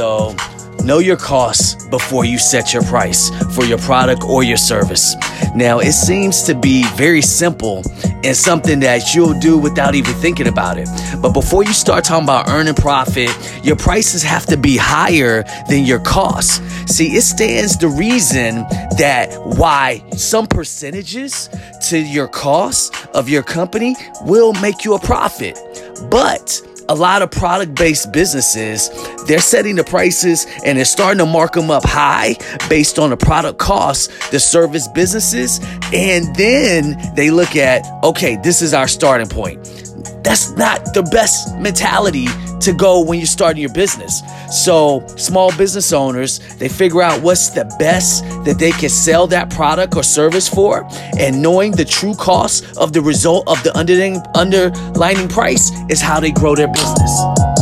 So, know your costs before you set your price for your product or your service. Now, it seems to be very simple and something that you'll do without even thinking about it. But before you start talking about earning profit, your prices have to be higher than your costs. See, it stands the reason that why some percentages to your cost of your company will make you a profit. But a lot of product based businesses, they're setting the prices and they're starting to mark them up high based on the product costs, the service businesses. And then they look at, okay, this is our starting point. That's not the best mentality to go when you're starting your business. So, small business owners, they figure out what's the best that they can sell that product or service for, and knowing the true cost of the result of the underlying underlining price is how they grow their business.